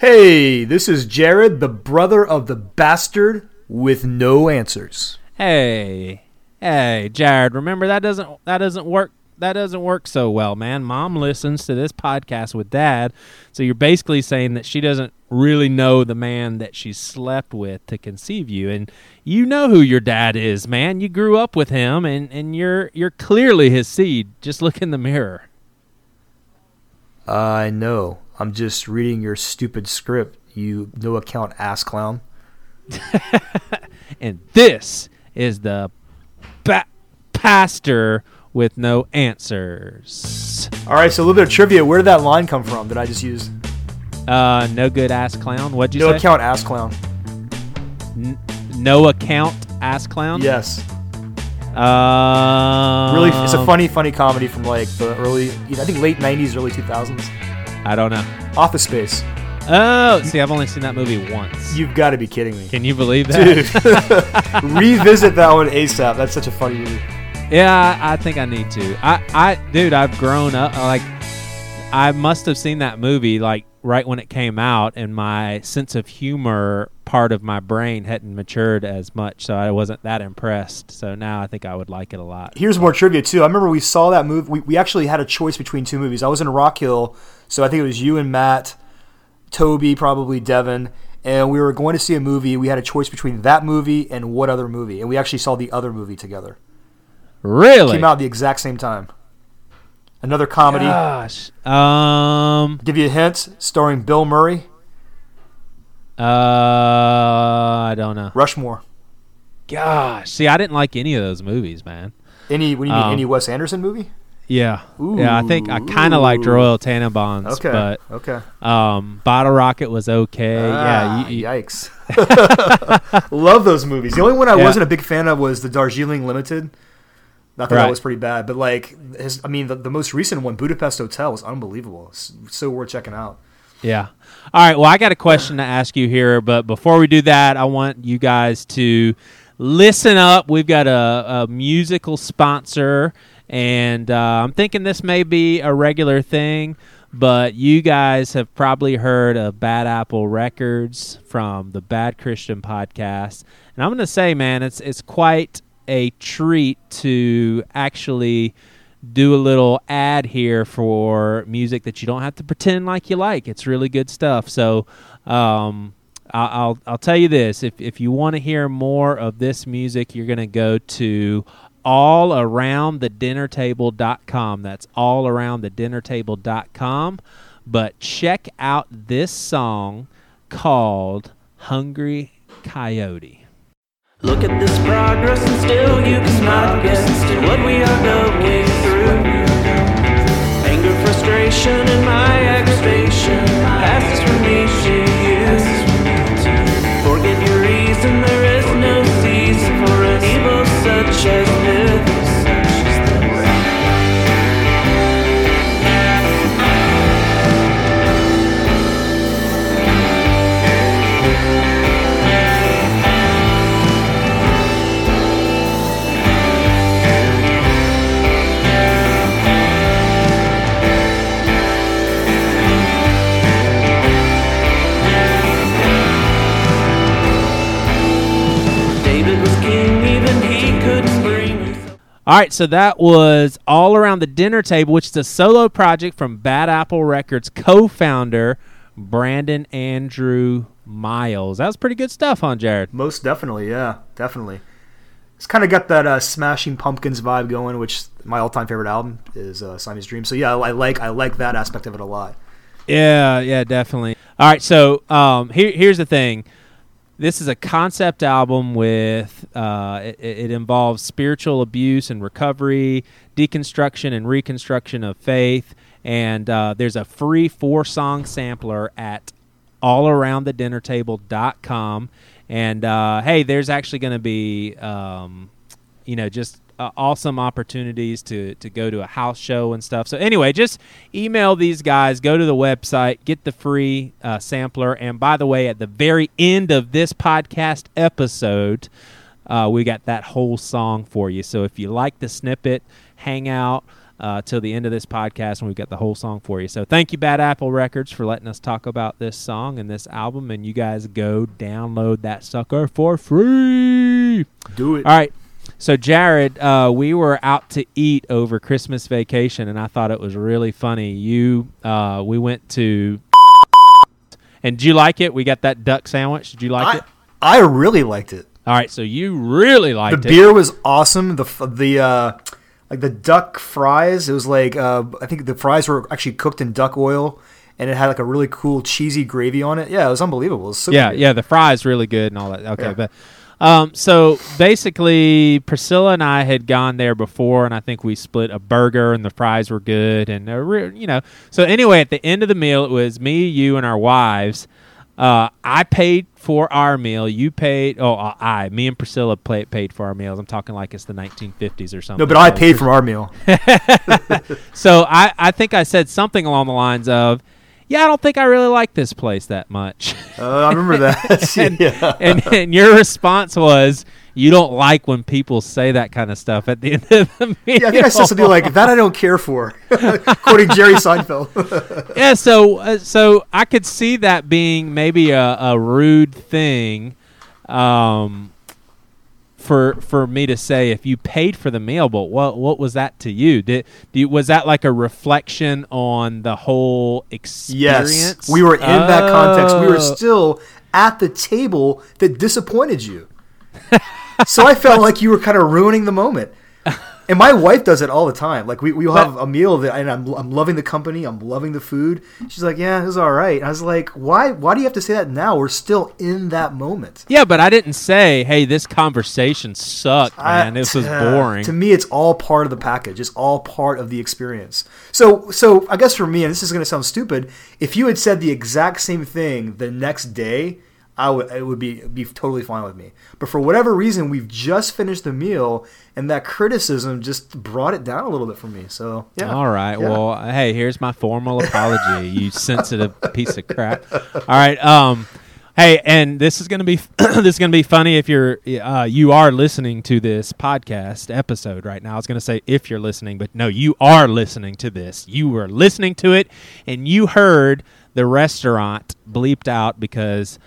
Hey, this is Jared, the brother of the bastard with no answers. Hey, hey, Jared. Remember that doesn't that doesn't work. That doesn't work so well, man. Mom listens to this podcast with dad, so you're basically saying that she doesn't really know the man that she slept with to conceive you, and you know who your dad is, man. You grew up with him, and and you're you're clearly his seed. Just look in the mirror. I know. I'm just reading your stupid script, you no account ass clown. and this is the ba- pastor with no answers. All right, so a little bit of trivia. Where did that line come from that I just used? Uh, no good ass clown. What'd you no say? account ass clown. N- no account ass clown. Yes. Um, Really, it's a funny, funny comedy from like the early, I think late '90s, early 2000s. I don't know. Office Space. Oh, see, I've only seen that movie once. You've got to be kidding me, Can you believe that? dude. Revisit that one ASAP. That's such a funny movie. Yeah, I, think I need to. I, I, dude, I've grown up. Like, I must have seen that movie like right when it came out, and my sense of humor part of my brain hadn't matured as much, so I wasn't that impressed. So now I think I would like it a lot. Here's more trivia too. I remember we saw that movie. We, we actually had a choice between two movies. I was in Rock Hill, so I think it was you and Matt, Toby, probably Devin, and we were going to see a movie. We had a choice between that movie and what other movie, and we actually saw the other movie together. Really? Came out the exact same time. Another comedy. Gosh. Um. Give you a hint. Starring Bill Murray, Uh. I don't know. Rushmore. Gosh. See, I didn't like any of those movies, man. Any? What do you mean? Um, any Wes Anderson movie? Yeah. yeah. I think I kind of liked Ooh. Royal Tenenbaums, Okay. but okay. um, Bottle Rocket was okay. Ah, yeah. You, you- yikes. Love those movies. The only one I Yeah. wasn't a big fan of was the Darjeeling Limited. I thought Right. that was pretty bad, but like, his, I mean, the, the most recent one, Budapest Hotel, was unbelievable. It's so worth checking out. Yeah. All right. Well, I got a question to ask you here, but before we do that, I want you guys to listen up. We've got a, a musical sponsor, and uh, I'm thinking this may be a regular thing, but you guys have probably heard of Bad Apple Records from the Bad Christian podcast, and I'm going to say, man, it's it's quite a treat to actually do a little ad here for music that you don't have to pretend like you like. It's really good stuff. So, um, I'll I'll tell you this: if if you want to hear more of this music, you're going to go to allaroundthedinnertable.com. That's allaroundthedinnertable.com. But check out this song called "Hungry Coyote." Look at this progress and still you cannot guess what we are going through. Anger, frustration, and my aggravation passes from me to you. Forget your reason, there is no season for an evil such as All right, so that was all around the dinner table, which is a solo project from Bad Apple Records co-founder Brandon Andrew Miles. That was pretty good stuff, huh, Jared? Most definitely, yeah, definitely. It's kind of got that uh, Smashing Pumpkins vibe going, which my all-time favorite album is uh, Siamese Dream. So yeah, I like I like that aspect of it a lot. Yeah, yeah, definitely. All right, so um, here, here's the thing. This is a concept album with uh, it, it involves spiritual abuse and recovery, deconstruction and reconstruction of faith, and uh, there's a free four song sampler at allaroundthedinnertable.com. And uh, hey, there's actually going to be um, you know just uh, awesome opportunities to to go to a house show and stuff. So anyway, just email these guys, go to the website, get the free uh, sampler, and by the way, at the very end of this podcast episode, uh, we got that whole song for you. So if you like the snippet, hang out. uh, till the end of this podcast, and we've got the whole song for you. So thank you, Bad Apple Records, for letting us talk about this song and this album. And you guys go download that sucker for free. Do it. All right. So Jared, uh, we were out to eat over Christmas vacation, and I thought it was really funny. You, uh, we went to, and did you like it? We got that duck sandwich. Did you like I, it? I really liked it. All right. So you really The liked it. The beer was awesome. The the uh, like the duck fries. It was like uh, I think the fries were actually cooked in duck oil, and it had like a really cool cheesy gravy on it. Yeah, it was unbelievable. It was so yeah, good. yeah. The fries really good and all that. Okay, Yeah. but um, so basically, Priscilla and I had gone there before, and I think we split a burger, and the fries were good, and re- you know. So anyway, at the end of the meal, it was me, you, and our wives. Uh, I paid for our meal. You paid. Oh, uh, I, me and Priscilla pay, paid for our meals. I'm talking like it's the 1950s or something. No, but I paid for our meal. So I, I think I said something along the lines of, "Yeah, I don't think I really like this place that much." Uh, I remember that. yeah. and, and your response was you don't like when people say that kind of stuff at the end of the meal. Yeah, I think I said something like that. I don't care for, quoting Jerry Seinfeld. yeah. So uh, so I could see that being maybe a, a rude thing, um, for for me to say if you paid for the meal. But what what was that to you? Did you, was that like a reflection on the whole experience? yes, we were in that context. We were Oh. still at the table that disappointed you. so I felt like you were kind of ruining the moment. And my wife does it all the time. Like we we'll have a meal that, and I'm I'm loving the company. I'm loving the food. She's like, "Yeah, it was all right." And I was like, "Why? Why do you have to say that now? We're still in that moment." Yeah, but I didn't say, "Hey, this conversation sucked, man. I- this was boring." To me, it's all part of the package. It's all part of the experience. So, so I guess for me, and this is going to sound stupid, if you had said the exact same thing the next day, I would it would be be totally fine with me. But for whatever reason, we've just finished the meal, and that criticism just brought it down a little bit for me. So, yeah. All right. Yeah. Well, hey, here's my formal apology, you sensitive piece of crap. All right. Um, hey, and this is gonna be this is gonna be funny if you're uh, you are listening to this podcast episode right now. I was gonna say if you're listening, but no, you are listening to this. You were listening to it, and you heard the restaurant bleeped out because.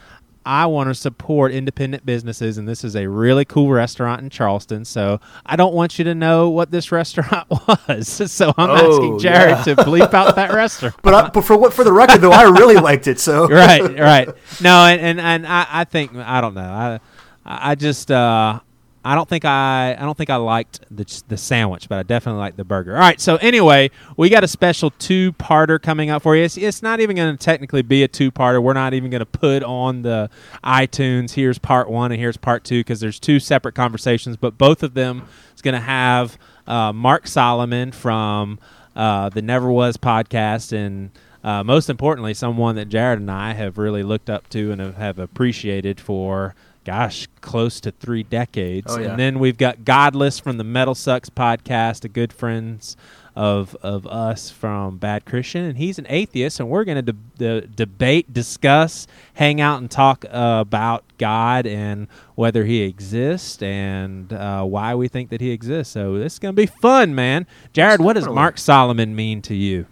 I want to support independent businesses, and this is a really cool restaurant in Charleston. So I don't want you to know what this restaurant was. So I'm Oh, asking Jared yeah. to bleep out that restaurant. But, I, but for what for the record though, I really liked it. So right, right. No, and and, and I, I think I don't know. I I just uh, I don't think I I don't think I liked the the sandwich, but I definitely liked the burger. All right. So anyway, we got a special two parter coming up for you. It's, it's not even going to technically be a two parter. We're not even going to put on the iTunes. Here's part one and here's part two because there's two separate conversations, but both of them is going to have uh, Mark Salomon from uh, the Never Was podcast and. Uh, most importantly, someone that Jared and I have really looked up to and have, have appreciated for, gosh, close to three decades. Oh, yeah. And then we've got Godless from the Metal Sucks podcast, a good friends of of us from Bad Christian, and he's an atheist, and we're going to de- de- debate, discuss, hang out, and talk uh, about God and whether He exists and uh, why we think that He exists. So this is going to be fun, man. Jared, what does Mark Salomon mean to you?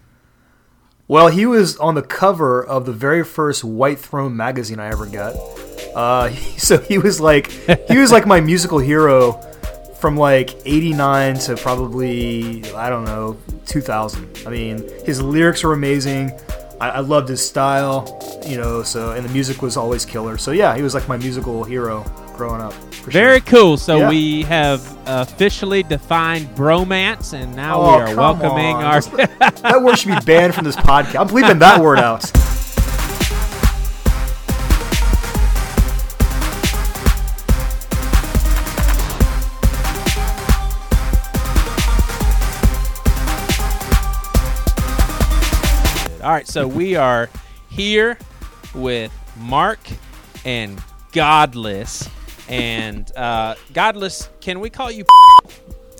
Well, he was on the cover of the very first White Throne magazine I ever got. Uh, so he was like he was like my musical hero from like 89 to probably I don't know 2000. I mean, his lyrics were amazing. I, I loved his style, you know. So and the music was always killer. So yeah, he was like my musical hero growing up. for sure. Very cool. So Yeah. we have officially defined bromance, and now Oh, we are welcoming on. our. that word should be banned from this podcast. I'm bleeping that word out. All right, so we are here with Mark and Godless, and uh, Godless. Can we call you?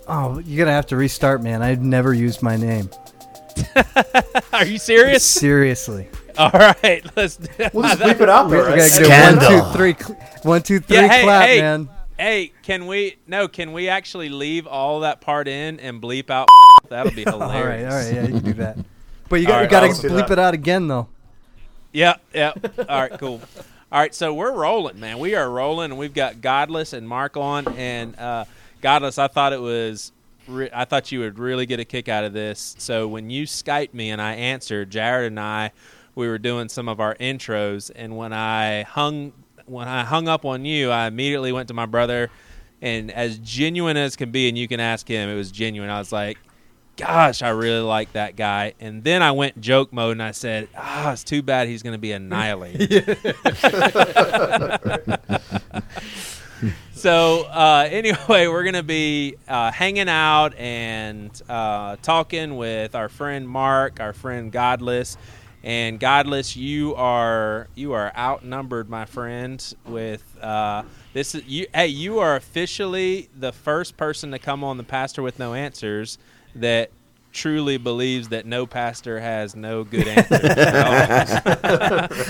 Oh, you're gonna have to restart, man. I've never used my name. Are you serious? Seriously. All right, let's. do We'll just bleep it out We there. gotta Right? do one, two, three, cl- one, two, three, Yeah, hey, clap, hey. man. Hey, can we? No, can we actually leave all that part in and bleep out? that'll be hilarious. all right, alright, yeah, you can do that. But you got right, you got to bleep that. it out again though. Yeah, yeah. All right, cool. All right, so we're rolling, man. We are rolling, and we've got Godless and Mark on. And uh, Godless, I thought it was, re- I thought you would really get a kick out of this. So when you Skyped me and I answered, Jared and I, we were doing some of our intros, and when I hung, when I hung up on you, I immediately went to my brother, and as genuine as can be, and you can ask him, it was genuine. I was like, gosh, I really like that guy. And then I went joke mode and I said, ah, it's too bad he's going to be annihilated. so, uh, anyway, we're going to be uh, hanging out and uh, talking with our friend Mark, our friend Godless. And Godless, you are you are outnumbered, my friend. With uh, this, is, you hey, you are officially the first person to come on the Pastor with No Answers that truly believes that no pastor has no good all.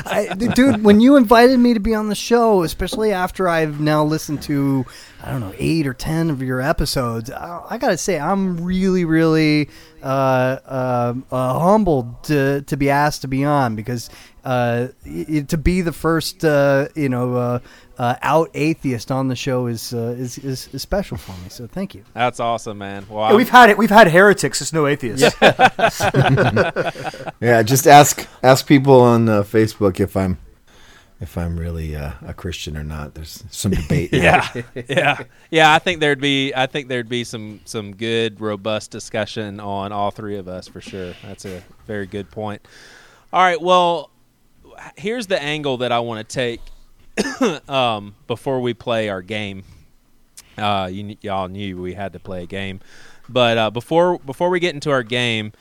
I, dude, when you invited me to be on the show, especially after I've now listened to, I don't know, eight or ten of your episodes, I, I gotta say, I'm really, really uh, uh, uh, humbled to, to be asked to be on because uh, to be the first, uh, you know, uh, uh, out atheist on the show is, uh, is, is is special for me. So thank you. That's awesome, man. Well, Yeah, we've had it. We've had heretics. It's no atheists. Yeah, just ask ask people on uh, Facebook if I'm if I'm really uh, a Christian or not. There's some debate. yeah, yeah, yeah. I think there'd be, I think there'd be some some good, robust discussion on all three of us for sure. That's a very good point. All right, well, here's the angle that I want to take um, before we play our game. Uh, you, y'all knew we had to play a game, but uh, before before we get into our game,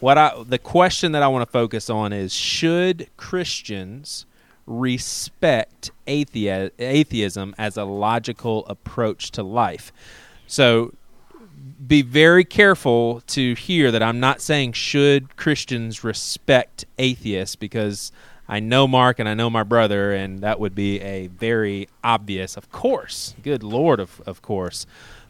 what I the question that I want to focus on is: Should Christians respect athe- atheism as a logical approach to life? So, be very careful to hear that I'm not saying should Christians respect atheists because I know Mark and I know my brother, and that would be a very obvious, of course, good Lord, of, of course.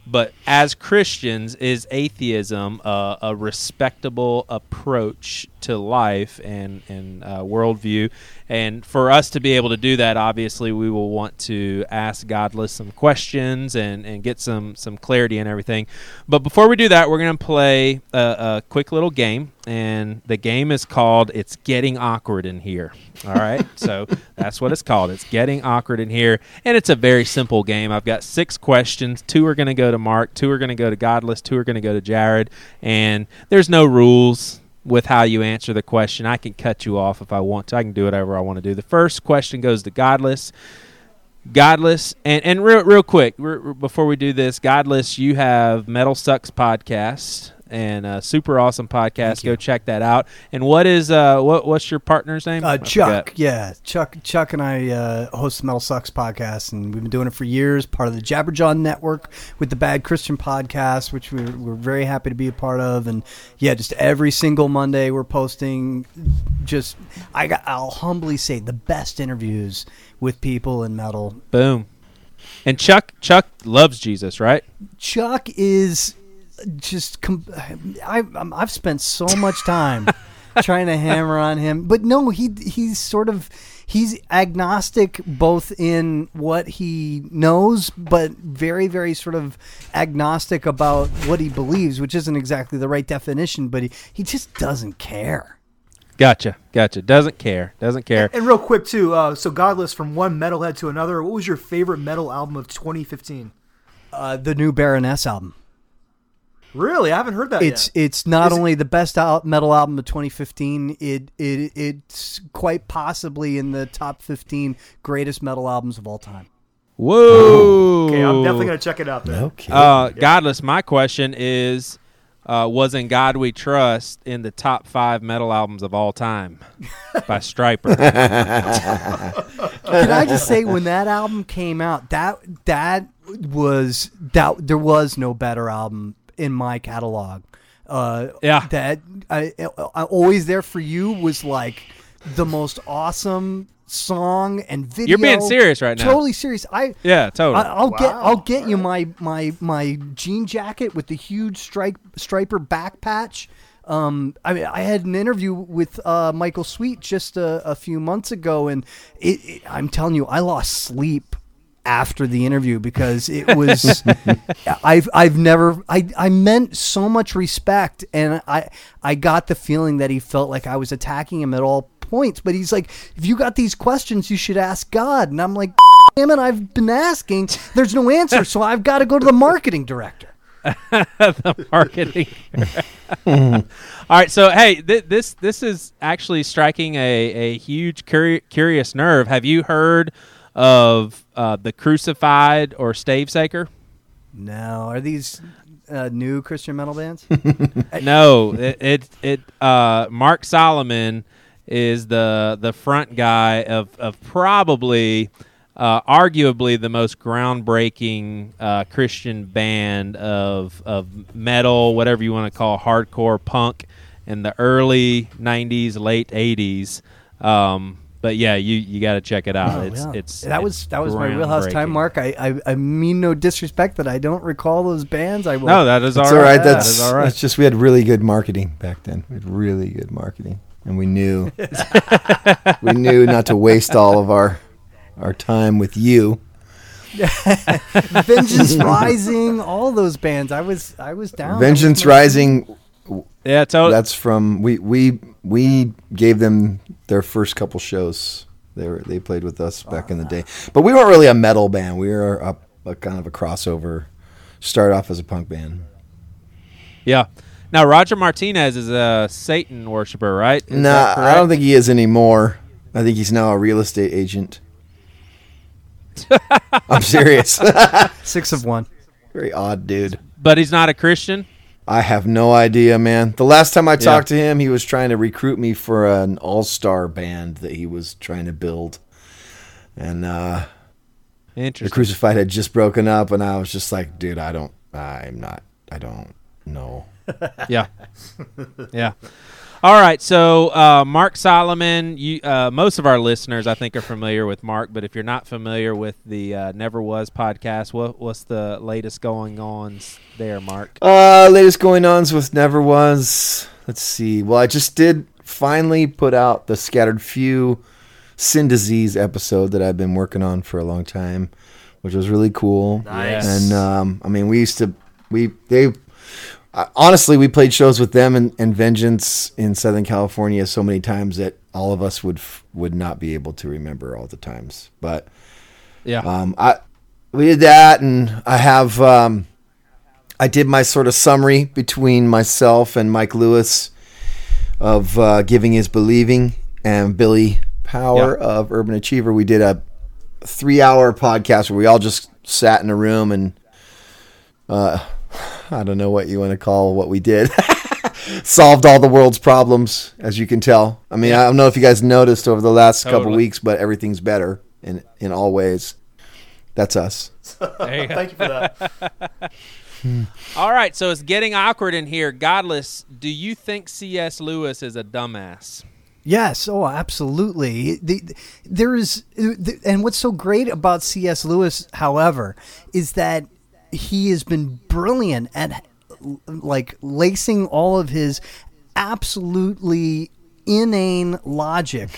But as Christians, is atheism a, a respectable approach to life and, and uh, worldview? And for us to be able to do that, obviously, we will want to ask Godless some questions and, and get some, some clarity and everything. But before we do that, we're going to play a, a quick little game. And the game is called It's Getting Awkward in Here. All right. so that's what it's called. It's Getting Awkward in Here. And it's a very simple game. I've got six questions. Two are going to go to Mark, two are going to go to Godless, two are going to go to Jared. And there's no rules with how you answer the question. I can cut you off if I want to. I can do whatever I want to do. The first question goes to Godless. Godless, and and real real quick re- re- before we do this, Godless, you have Metal Sucks podcast and a super awesome podcast. Go check that out. And what is uh what what's your partner's name? Uh, Chuck, yeah, Chuck. Chuck and I uh, host the Metal Sucks podcast, and we've been doing it for years. Part of the Jabberjaw Network with the Bad Christian podcast, which we're, we're very happy to be a part of. And yeah, just every single Monday we're posting. Just I got, I'll humbly say the best interviews with people in metal. Boom. And Chuck Chuck loves Jesus, right? Chuck is just. Com- I, I'm- I've spent so much time trying to hammer on him, but no, he he's sort of he's agnostic both in what he knows, but very very sort of agnostic about what he believes, which isn't exactly the right definition. But he he just doesn't care. Gotcha, gotcha. Doesn't care, doesn't care. And real quick too. Uh, so Godless from one metalhead to another. What was your favorite metal album of 2015? Uh, the new Baroness album. Really, I haven't heard that it's yet. it's not Is it- only the best al- metal album of 2015 it, it it's quite possibly in the top 15 greatest metal albums of all time Whoa. Okay, I'm definitely gonna check it out. Then. Okay. Uh, Godless, my question is uh, Was In God We Trust in the top five metal albums of all time by Stryper? can i just say when that album came out that that was that there was no better album in my catalog uh Yeah. that I, I always there for you was like the most awesome song and video. You're being serious right now. Totally serious. I Yeah, totally. I, I'll get I'll get you my my my jean jacket with the huge stripe Stryper back patch. Um, I mean, I had an interview with uh, Michael Sweet just a, a few months ago, and it, it, I'm telling you, I lost sleep after the interview because it was I've I've never I I meant so much respect, and I I got the feeling that he felt like I was attacking him at all points. But he's like, if you got these questions, you should ask God, and I'm like, damn it, I've been asking. There's no answer, so I've got to go to the marketing director. the marketing. All right, so hey, th- this this is actually striking a, a huge curi- curious nerve. Have you heard of uh, the crucified or Stavesacre? No, are these uh, new Christian metal bands? no, it it, it uh, Mark Salomon is the the front guy of of probably uh, arguably the most groundbreaking uh, Christian band of of metal, whatever you want to call hardcore punk in the early '90s, late '80s. Um, but yeah, you you got to check it out. Oh, it's yeah. it's that was it's that was my wheelhouse time. Mark. I, I I mean no disrespect that I don't recall those bands. I will. No, that is It's all all right. right. That's, that is all right. that's just we had really good marketing back then. We had really good marketing, and we knew we knew not to waste all of our our time with you. Vengeance Rising, all those bands. I was I was down. Vengeance was my- Rising. Yeah, totally. That's from we we we gave them their first couple shows. They were they played with us back in the day, but we weren't really a metal band. We were a, a kind of a crossover. Started off as a punk band. Yeah. Now Roger Martinez is a Satan worshiper, right? Is Nah, I don't think he is anymore. I think he's now a real estate agent. I'm serious. Six of one. Very odd dude. But he's not a Christian. I have no idea, man. The last time I talked to him, he was trying to recruit me for an all-star band that he was trying to build. And uh the Crucified had just broken up and I was just like, dude, I don't I'm not I don't know. yeah. Yeah. All right. So uh, Mark Salomon, you uh, most of our listeners I think are familiar with Mark, but if you're not familiar with the uh, Never Was podcast, what what's the latest going on there, Mark? Uh, latest going ons with Never Was. Let's see. Well, I just did finally put out the Scaterd Few Sin Disease episode that I've been working on for a long time, which was really cool. Nice. And um, I mean, we used to we they uh, honestly we played shows with them and, and Vengeance in Southern California so many times that all of us would would not be able to remember all the times, but. Yeah. Um, I we did that, and I have um, I did my sort of summary between myself and Mike Lewis of uh, giving is believing, and Billy Power Yeah. of Urban Achiever. We did a three-hour podcast where we all just sat in a room and uh, I don't know what you want to call what we did. Solved all the world's problems, as you can tell. I mean, I don't know if you guys noticed over the last couple Totally. weeks, but everything's better in in all ways. That's us. There you go. Thank you for that. All right. So it's getting awkward in here. Godless, do you think C.S. Lewis is a dumbass? Yes, oh, absolutely. The, there is, and what's so great about C.S. Lewis, however, is that he has been brilliant at like lacing all of his absolutely inane logic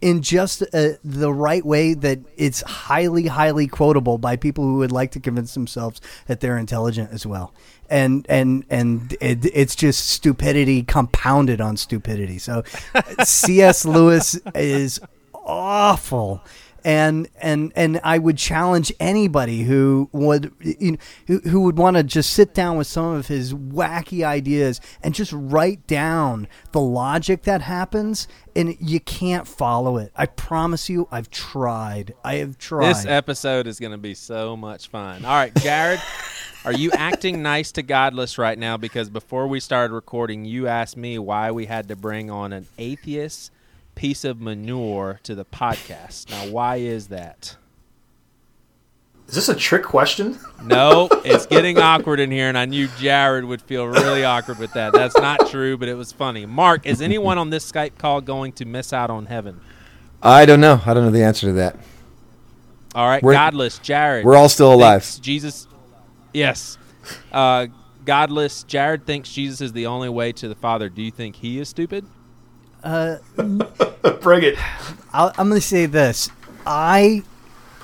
in just uh, the right way that it's highly, highly quotable by people who would like to convince themselves that they're intelligent as well. And and and it, it's just stupidity compounded on stupidity. So, C.S. Lewis is awful. And, and and I would challenge anybody who would you know, who, who would want to just sit down with some of his wacky ideas and just write down the logic that happens and you can't follow it. I promise you I've tried. I have tried. This episode is going to be so much fun. All right, Jared, are you acting nice to Godless right now? Because before we started recording, you asked me why we had to bring on an atheist piece of manure to the podcast. Now, why is that? Is this a trick question? No, it's getting awkward in here, and I knew Jared would feel really awkward with that. That's not true, but it was funny. Mark, is anyone on this Skype call going to miss out on heaven? I don't know. I don't know the answer to that. All right, We're- godless Jared. We're all still alive. Jesus. Yes. Uh, godless Jared thinks Jesus is the only way to the Father. Do you think he is stupid? Bring it. I'll, I'm going to say this. I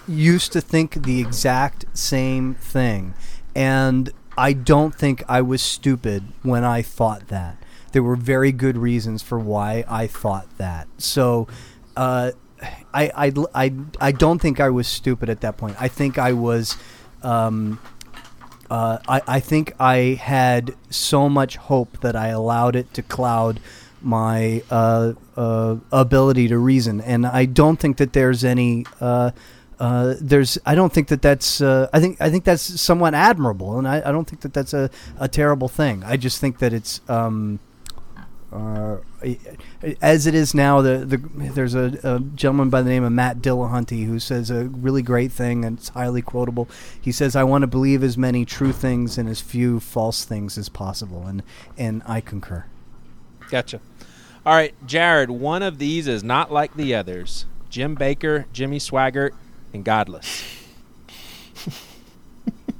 used to think the exact same thing, and I don't think I was stupid when I thought that. There were very good reasons for why I thought that. So, uh, I, I, I, I don't think I was stupid at that point. I think I was. Um, uh, I, I think I had so much hope that I allowed it to cloud my uh, uh, ability to reason, and I don't think that there's any. Uh, uh, there's. I don't think that that's. Uh, I think. I think that's somewhat admirable, and I, I don't think that that's a, a terrible thing. I just think that it's. Um, uh, as it is now, the, the there's a, a gentleman by the name of Matt Dillahunty who says a really great thing and it's highly quotable. He says, "I want to believe as many true things and as few false things as possible," and and I concur. Gotcha. All right, Jared. One of these is not like the others. Jim Bakker, Jimmy Swaggart, and Godless.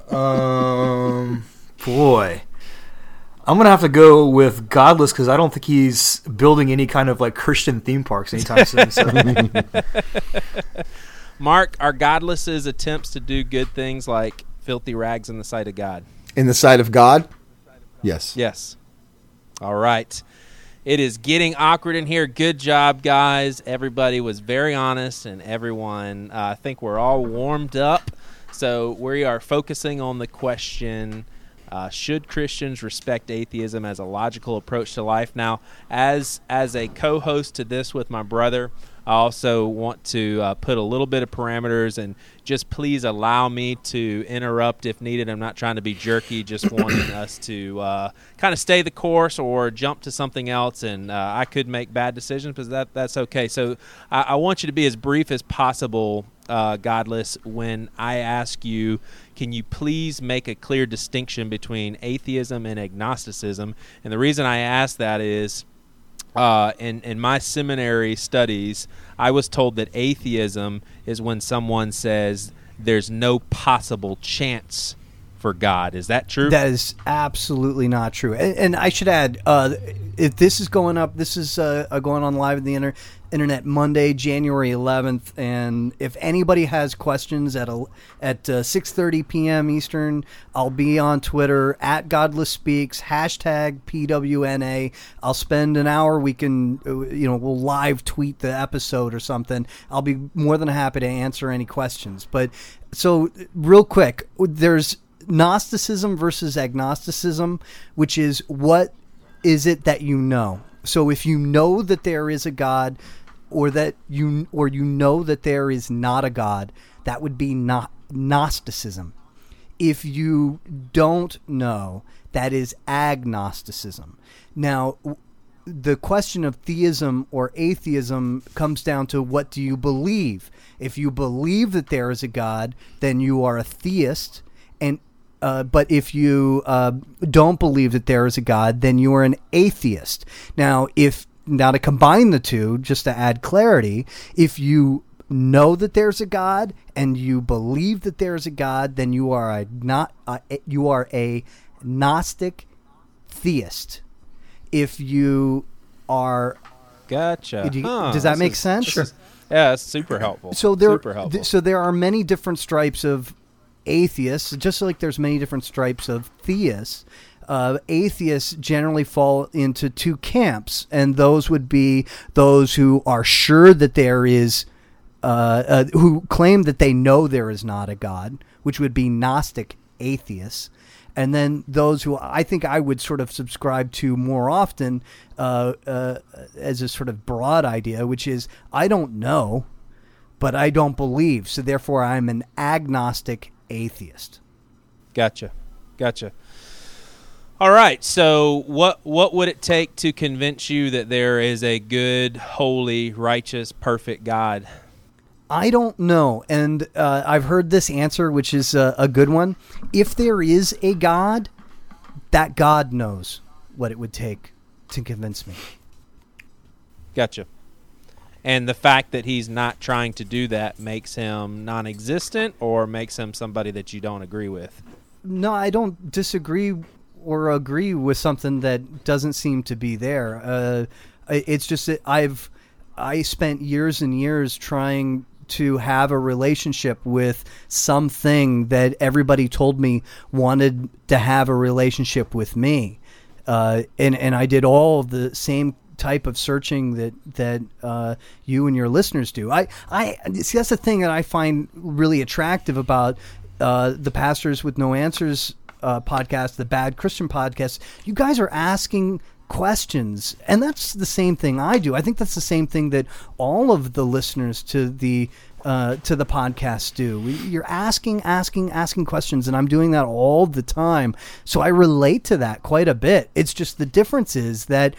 Um, boy, I'm gonna have to go with Godless because I don't think he's building any kind of like Christian theme parks anytime soon. So. Mark, are Godless's attempts to do good things like filthy rags in the sight of God? In the sight of God, yes. Yes. All right. It is getting awkward in here. Good job, guys. Everybody was very honest, and everyone, uh, I think we're all warmed up. So we are focusing on the question uh, should Christians respect atheism as a logical approach to life? Now, as as a co-host to this with my brother, I also want to uh, put a little bit of parameters and just please allow me to interrupt if needed. I'm not trying to be jerky, just wanting us to uh, kind of stay the course or jump to something else. And uh, I could make bad decisions, but that that's okay. So I, I want you to be as brief as possible, uh, Godless, when I ask you, can you please make a clear distinction between atheism and agnosticism? And the reason I ask that is uh, in in my seminary studies, I was told that atheism is when someone says there's no possible chance for God. Is that true? That is absolutely not true. And, and I should add, uh, if this is going up, this is uh, uh, going on live in the inter- internet Monday, January 11th. And if anybody has questions at a, at uh, 6:30 p.m. Eastern, I'll be on Twitter at Godless Speaks hashtag PWNA. I'll spend an hour. We can, uh, you know, we'll live tweet the episode or something. I'll be more than happy to answer any questions. But so real quick, there's Gnosticism versus agnosticism, which is what is it that you know? So if you know that there is a God or that you or you know that there is not a God, that would be not Gnosticism. If you don't know, that is agnosticism. Now, the question of theism or atheism comes down to what do you believe? If you believe that there is a God, then you are a theist, and uh, but if you uh, don't believe that there is a God, then you are an atheist. Now, if now to combine the two, just to add clarity, if you know that there's a God and you believe that there's a God, then you are a not uh, you are a Gnostic theist. If you are Gotcha. You- Huh, does that this make is- sense? is- yeah, that's super helpful. so there super helpful. th- so there are many different stripes of atheists just like there's many different stripes of theists uh, atheists generally fall into two camps and those would be those who are sure that there is uh, uh, who claim that they know there is not a god which would be gnostic atheists and then those who I think I would sort of subscribe to more often uh, uh, as a sort of broad idea, which is I don't know, but I don't believe, so therefore I'm an agnostic atheist. Gotcha. Gotcha. All right. So, what what would it take to convince you that there is a good, holy, righteous, perfect God? I don't know, and uh, I've heard this answer, which is uh, a good one. If there is a God, that God knows what it would take to convince me. Gotcha. and the fact that he's not trying to do that makes him non-existent or makes him somebody that you don't agree with. No, I don't disagree or agree with something that doesn't seem to be there. Uh, it's just that I've I spent years and years trying to have a relationship with something that everybody told me wanted to have a relationship with me, uh, and and I did all the same type of searching that that uh, you and your listeners do. I I see that's the thing that I find really attractive about uh, the pastors with no answers uh, podcast, the Bad Christian podcast. You guys are asking questions, and that's the same thing I do. I think that's the same thing that all of the listeners to the uh, to the podcast do. You're asking, asking, asking questions, and I'm doing that all the time. So I relate to that quite a bit. It's just the difference is that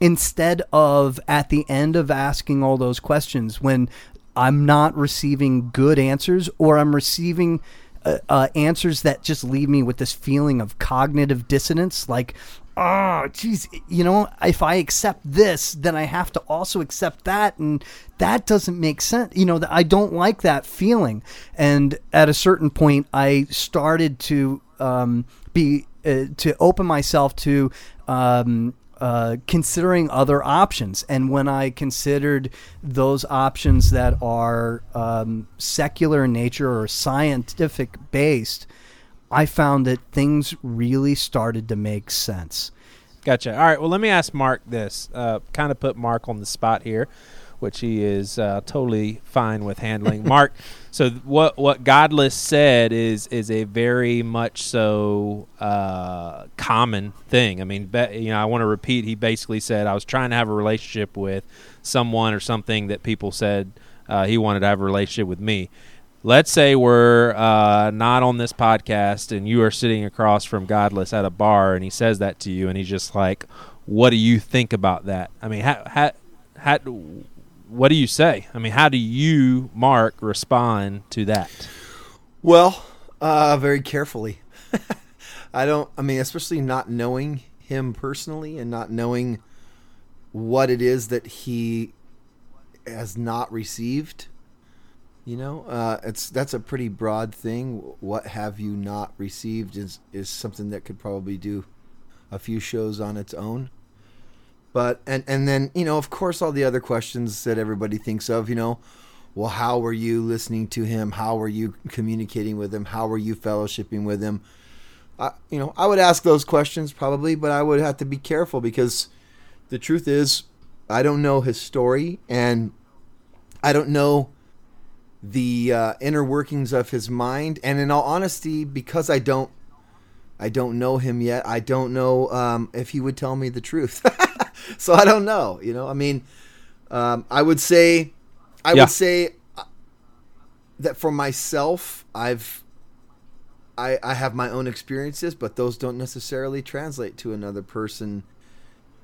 instead of at the end of asking all those questions when I'm not receiving good answers or I'm receiving uh, uh, answers that just leave me with this feeling of cognitive dissonance like oh geez you know if i accept this then i have to also accept that and that doesn't make sense. You know i don't like that feeling. And at a certain point i started to um, be uh, to open myself to um, uh, considering other options. And when I considered those options that are um, secular in nature or scientific based, I found that things really started to make sense. Gotcha. All right. Well, let me ask Mark this. Uh, kind of put Mark on the spot here, which he is uh, totally fine with handling. Mark, so what what Godless said is is a very much so uh, common thing. I mean, be, you know, I want to repeat. He basically said I was trying to have a relationship with someone or something that people said uh, he wanted to have a relationship with me. Let's say we're uh, not on this podcast and you are sitting across from Godless at a bar and he says that to you and he's just like, "What do you think about that?" I mean, how, how, how, what do you say? I mean, how do you, Mark, respond to that? Well, uh, very carefully. I don't. I mean, especially not knowing him personally and not knowing what it is that he has not received. You know, uh, it's that's a pretty broad thing. What have you not received is is something that could probably do a few shows on its own. But and and then you know, of course, all the other questions that everybody thinks of. You know, well, how were you listening to him? How were you communicating with him? How were you fellowshipping with him? I, you know, I would ask those questions probably, but I would have to be careful because the truth is, I don't know his story and I don't know the uh, inner workings of his mind. And in all honesty, because I don't, I don't know him yet. I don't know um, if he would tell me the truth. so I don't know. You know, I mean, um, I would say, I Yeah. would say uh, that for myself, I've I, I have my own experiences, but those don't necessarily translate to another person.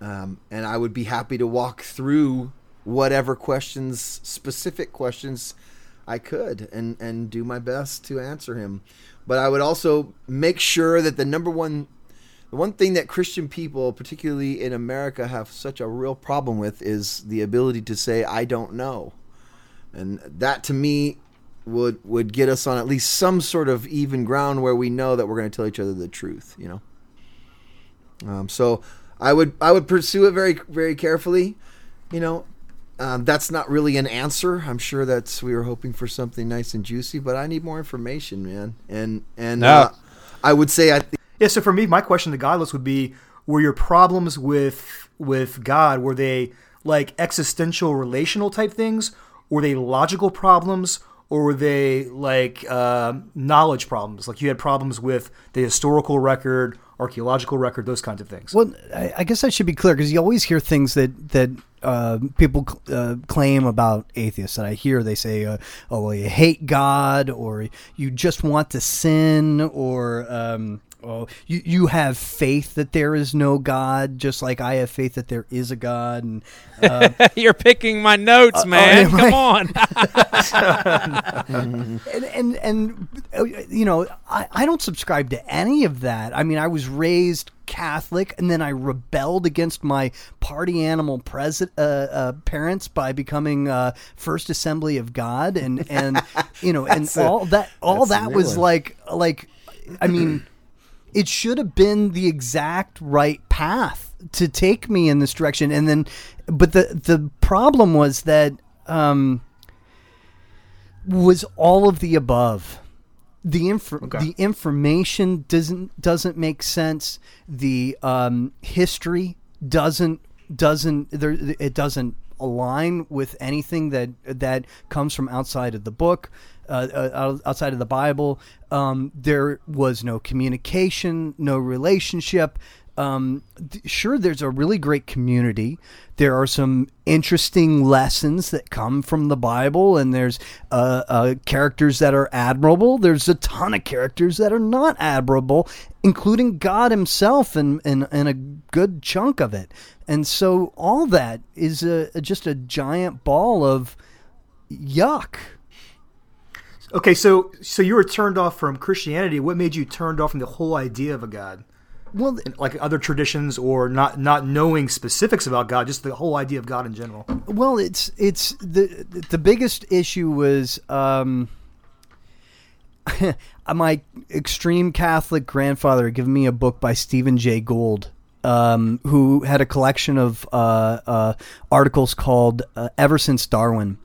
Um, and I would be happy to walk through whatever questions, specific questions, I could, and and do my best to answer him. But I would also make sure that the number one, the one thing that Christian people, particularly in America, have such a real problem with is the ability to say I don't know, and that to me would would get us on at least some sort of even ground where we know that we're going to tell each other the truth. You know. Um, so I would I would pursue it very very carefully. You know, um, that's not really an answer. I'm sure that's we were hoping for something nice and juicy, but I need more information, man. And and No. uh, I would say I. Th- Yeah, so for me, my question to Godless would be: Were your problems with with God were they like existential, relational type things? Were they logical problems, or were they like uh, knowledge problems? Like you had problems with the historical record, archaeological record, those kinds of things. Well, I, I guess I should be clear because you always hear things that that uh, people uh, claim about atheists. That I hear they say, uh, "Oh, well, you hate God," or "You just want to sin," or um, Oh, you you have faith that there is no God, just like I have faith that there is a God, and uh, You're picking my notes, oh, man. yeah, Come on. and and, and uh, you know I, I don't subscribe to any of that. I mean, I was raised Catholic, and then I rebelled against my party animal president uh, uh, parents by becoming uh, First Assembly of God, and and you know, and That's a- all that all that was one. like like, I mean, it should have been the exact right path to take me in this direction, and then, but the the problem was that. Um, was all of the above. The inf- the information doesn't doesn't make sense. The um, history doesn't doesn't there it doesn't align with anything that that comes from outside of the book, uh, uh, outside of the Bible. Um, there was no communication, no relationship. Um, sure, there's a really great community. There are some interesting lessons that come from the Bible, and there's uh, uh, characters that are admirable. There's a ton of characters that are not admirable, including God Himself, and and, a good chunk of it. And so all that is a- just a giant ball of yuck. Okay, so so you were turned off from Christianity. What made you turned off from the whole idea of a God? Well, Like other traditions, or not not knowing specifics about God, just the whole idea of God in general. Well, it's it's the the biggest issue was um, my extreme Catholic grandfather had given me a book by Stephen Jay Gould, um, who had a collection of uh, uh, articles called uh, "Ever Since Darwin,"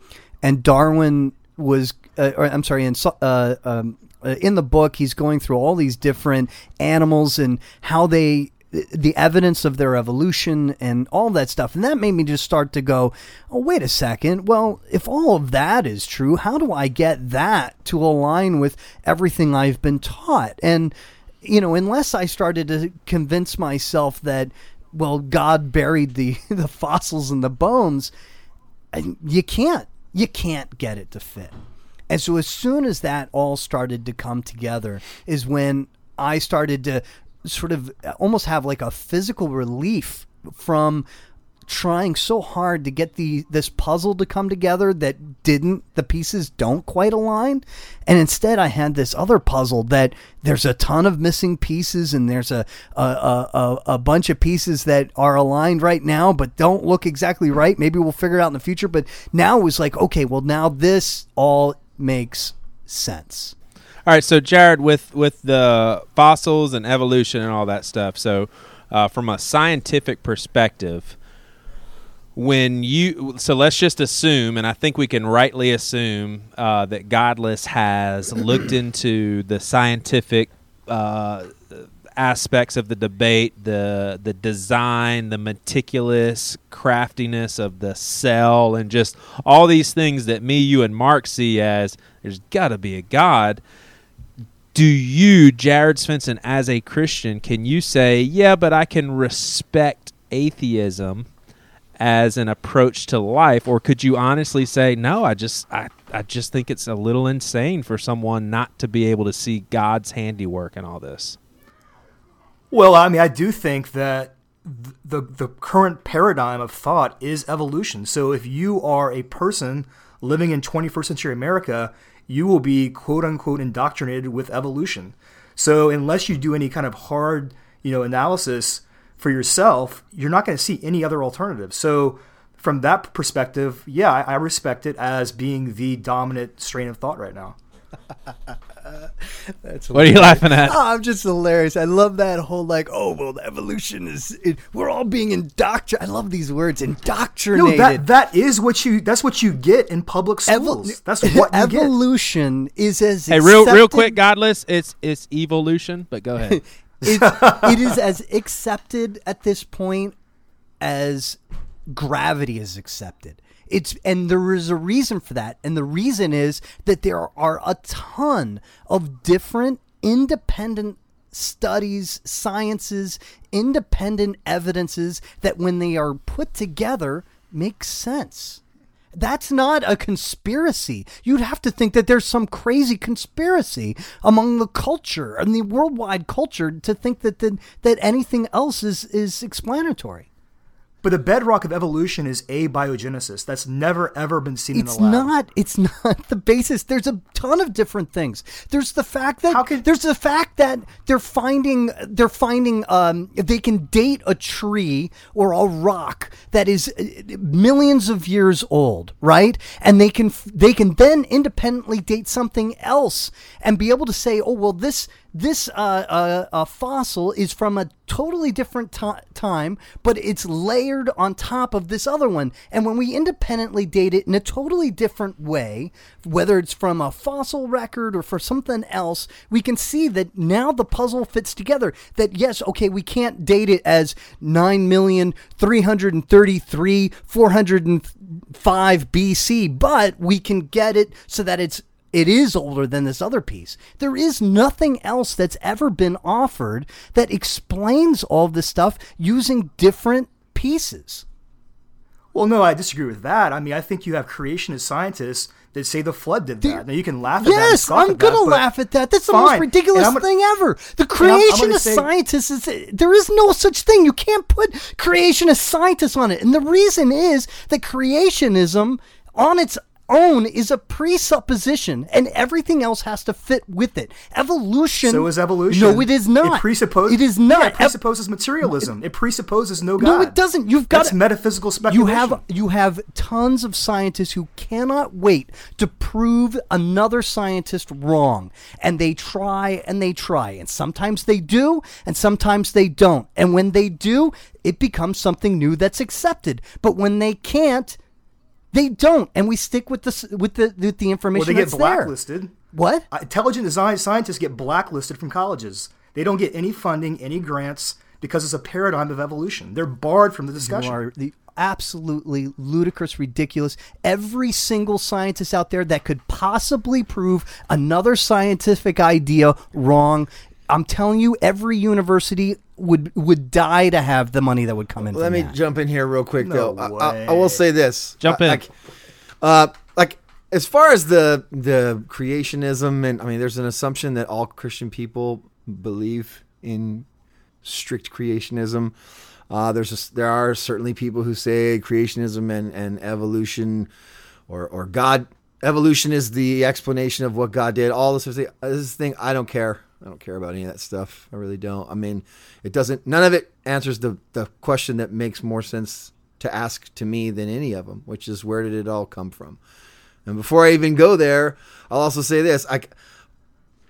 and Darwin was, uh, or, I'm sorry, in uh, um, uh, in the book he's going through all these different animals and how they the evidence of their evolution and all that stuff. And that made me just start to go, oh, wait a second. Well, if all of that is true, how do I get that to align with everything I've been taught? And, you know, unless I started to convince myself that, well, God buried the, the fossils and the bones, you can't. You can't get it to fit. And so as soon as that all started to come together is when I started to sort of almost have like a physical relief from trying so hard to get the this puzzle to come together that didn't the pieces don't quite align. And instead I had this other puzzle that there's a ton of missing pieces and there's a a, a, a bunch of pieces that are aligned right now but don't look exactly right. Maybe we'll figure it out in the future. But now it was like okay well now this all makes sense. All right, so Jared, with with the fossils and evolution and all that stuff, so uh, from a scientific perspective, when you so let's just assume, and I think we can rightly assume uh, that Godless has looked into the scientific uh, aspects of the debate, the the design, the meticulous craftiness of the cell, and just all these things that me, you, and Mark see as there's got to be a God do you, Jared Svensson, as a Christian, can you say, yeah, but I can respect atheism as an approach to life, or could you honestly say, no, I just, I, I just think it's a little insane for someone not to be able to see God's handiwork in all this. Well, I mean, I do think that the the current paradigm of thought is evolution. So if you are a person living in 21st century America, you will be quote unquote indoctrinated with evolution. So unless you do any kind of hard, you know, analysis for yourself, you're not going to see any other alternative. So from that perspective, yeah, I, I respect it as being the dominant strain of thought right now. That's What are you laughing at? Oh, I'm just hilarious. I love that whole like, oh well, the evolution is it, we're all being indoctrinated. I love these words, indoctrinated. No, indoctrinated. that that is what you that's what you get in public schools. Evol- that's what you get. evolution is as Hey, real, real quick, Godless, it's it's evolution, but go ahead. it, it is as accepted at this point as gravity is accepted. It's and there is a reason for that, and the reason is that there are a ton of different independent studies, sciences, independent evidences that when they are put together make sense. That's not a conspiracy. You'd have to think that there's some crazy conspiracy among the culture and the worldwide culture to think that that, that anything else is is explanatory. But the bedrock of evolution is abiogenesis. That's never ever been seen It's in the lab. not. It's not the basis. There's a ton of different things. There's the fact that How can- there's the fact that they're finding they're finding um, they can date a tree or a rock that is uh, millions of years old, right? And they can they can then independently date something else and be able to say, oh well, this this uh, uh, fossil is from a totally different ti time, but it's layered on top of this other one. And when we independently date it in a totally different way, whether it's from a fossil record or for something else, we can see that now the puzzle fits together. That yes, okay, we can't date it as nine million three hundred and thirty-three four hundred and five BC, but we can get it so that it's it is older than this other piece. There is nothing else that's ever been offered that explains all this stuff using different pieces. Well, no, I disagree with that. I mean, I think you have creationist scientists that say the flood did that. Now you can laugh at that. Yes, I'm gonna that, laugh at that. That's the fine. most ridiculous gonna- thing ever. The creationist say- scientists is there is no such thing. You can't put creationist scientists on it, and the reason is that creationism on its own is a presupposition, and everything else has to fit with it. Evolution. So is evolution. No, it is not. It presupposes. It is not. Yeah, it presupposes materialism. It presupposes no God. No, it doesn't. You've got That's metaphysical speculation. You have you have tons of scientists who cannot wait to prove another scientist wrong, and they try and they try, and sometimes they do, and sometimes they don't. And when they do, it becomes something new that's accepted. But when they can't, they don't, and we stick with the with the with the information Well, they get that's there. blacklisted. What? Uh, Intelligent design scientists get blacklisted from colleges. They don't get any funding, any grants, because it's a paradigm of evolution. They're barred from the discussion. are the absolutely ludicrous, ridiculous. Every single scientist out there that could possibly prove another scientific idea wrong. I'm telling you, every university would would die to have the money that would come in. Let from me that. jump in here real quick, No though. I, I, I will say this. Jump I- in. Like, uh, like as far as the the creationism, and I mean, there's an assumption that all Christian people believe in strict creationism. Uh, there's a, there are certainly people who say creationism and, and evolution, or or God evolution is the explanation of what God did. All this sort. This thing I don't care. I don't care about any of that stuff. I really don't. I mean, it doesn't. None of it answers the the question that makes more sense to ask to me than any of them, which is where did it all come from? And before I even go there, I'll also say this: I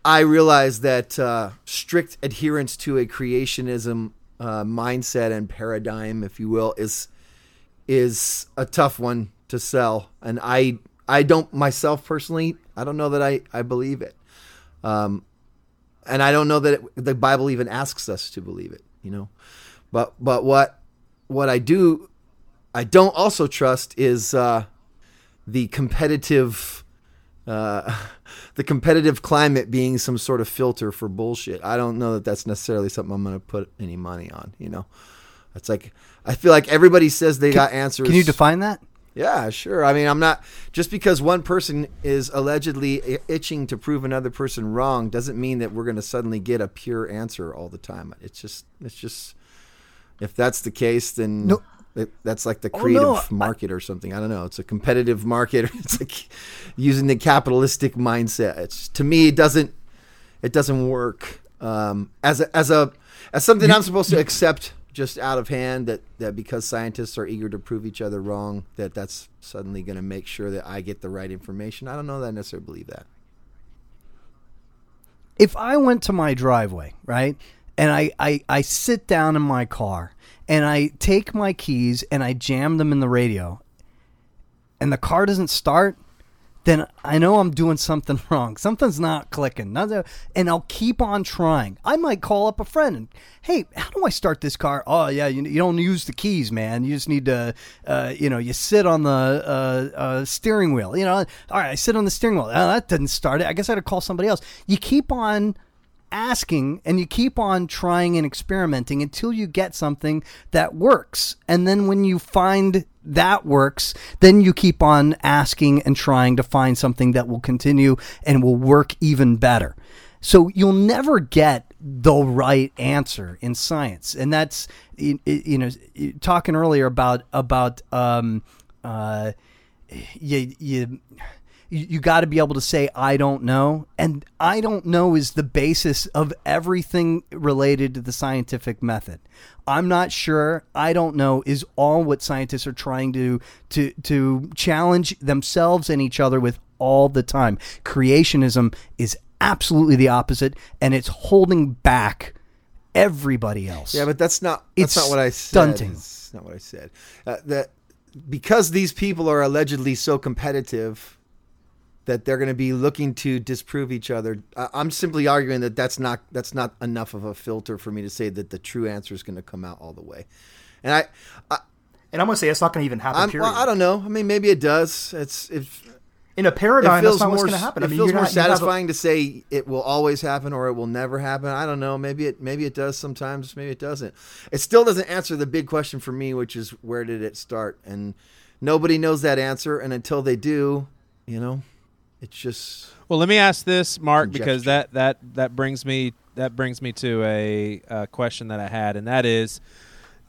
I realize that uh, strict adherence to a creationism uh, mindset and paradigm, if you will, is is a tough one to sell, and I I don't myself personally I don't know that I I believe it, um, and I don't know that it, the Bible even asks us to believe it, you know, but but what what I do I don't also trust is uh, the competitive uh, the competitive climate being some sort of filter for bullshit. I don't know that that's necessarily something I'm going to put any money on. You know, it's like I feel like everybody says they got answers. Can you define that? Yeah, sure. I mean, I'm not just because one person is allegedly itching to prove another person wrong doesn't mean that we're going to suddenly get a pure answer all the time. It's just, it's just, if that's the case, then No. it, that's like the Oh, creative no, market or something. I don't know. It's a competitive market. It's like using the capitalistic mindset. It's to me, it doesn't, it doesn't work um, as a, as a as something I'm supposed to accept just out of hand that, that because scientists are eager to prove each other wrong that that's suddenly going to make sure that I get the right information. I don't know that I necessarily believe that. if I went to my driveway, right, and I, I, I sit down in my car and I take my keys and I jam them in the radio and the car doesn't start, then I know I'm doing something wrong. Something's not clicking. And I'll keep on trying. I might call up a friend and, hey, how do I start this car? Oh, yeah, you, you don't use the keys, man. You just need to, uh, you know, you sit on the uh, uh, steering wheel. You know, all right, I sit on the steering wheel. Oh, that didn't start it. I guess I had to call somebody else. You keep on asking and you keep on trying and experimenting until you get something that works. And then when you find that works, then you keep on asking and trying to find something that will continue and will work even better. So you'll never get the right answer in science, and that's you, you know talking earlier about about um, uh, you you you got to be able to say I don't know, and I don't know is the basis of everything related to the scientific method. I'm not sure. I don't know is all what scientists are trying to to to challenge themselves and each other with all the time. Creationism is absolutely the opposite, and it's holding back everybody else. Yeah, but that's not that's It's not what I said. stunting. It's not what I said. Uh, that because these people are allegedly so competitive that they're going to be looking to disprove each other. I'm simply arguing that that's not that's not enough of a filter for me to say that the true answer is going to come out all the way. And I, I And I'm going to say it's not going to even happen. Well, I don't know. I mean, maybe it does. It's it's In a paradigm, that's not more what's going to happen. It I mean, feels more not, have a- satisfying to say it will always happen or it will never happen. I don't know. Maybe it maybe it does sometimes. Maybe it doesn't. It still doesn't answer the big question for me, which is where did it start? And nobody knows that answer. And until they do, you know, it's just Well, let me ask this, Mark, because that that that brings me that brings me to a, uh question that I had, and that is,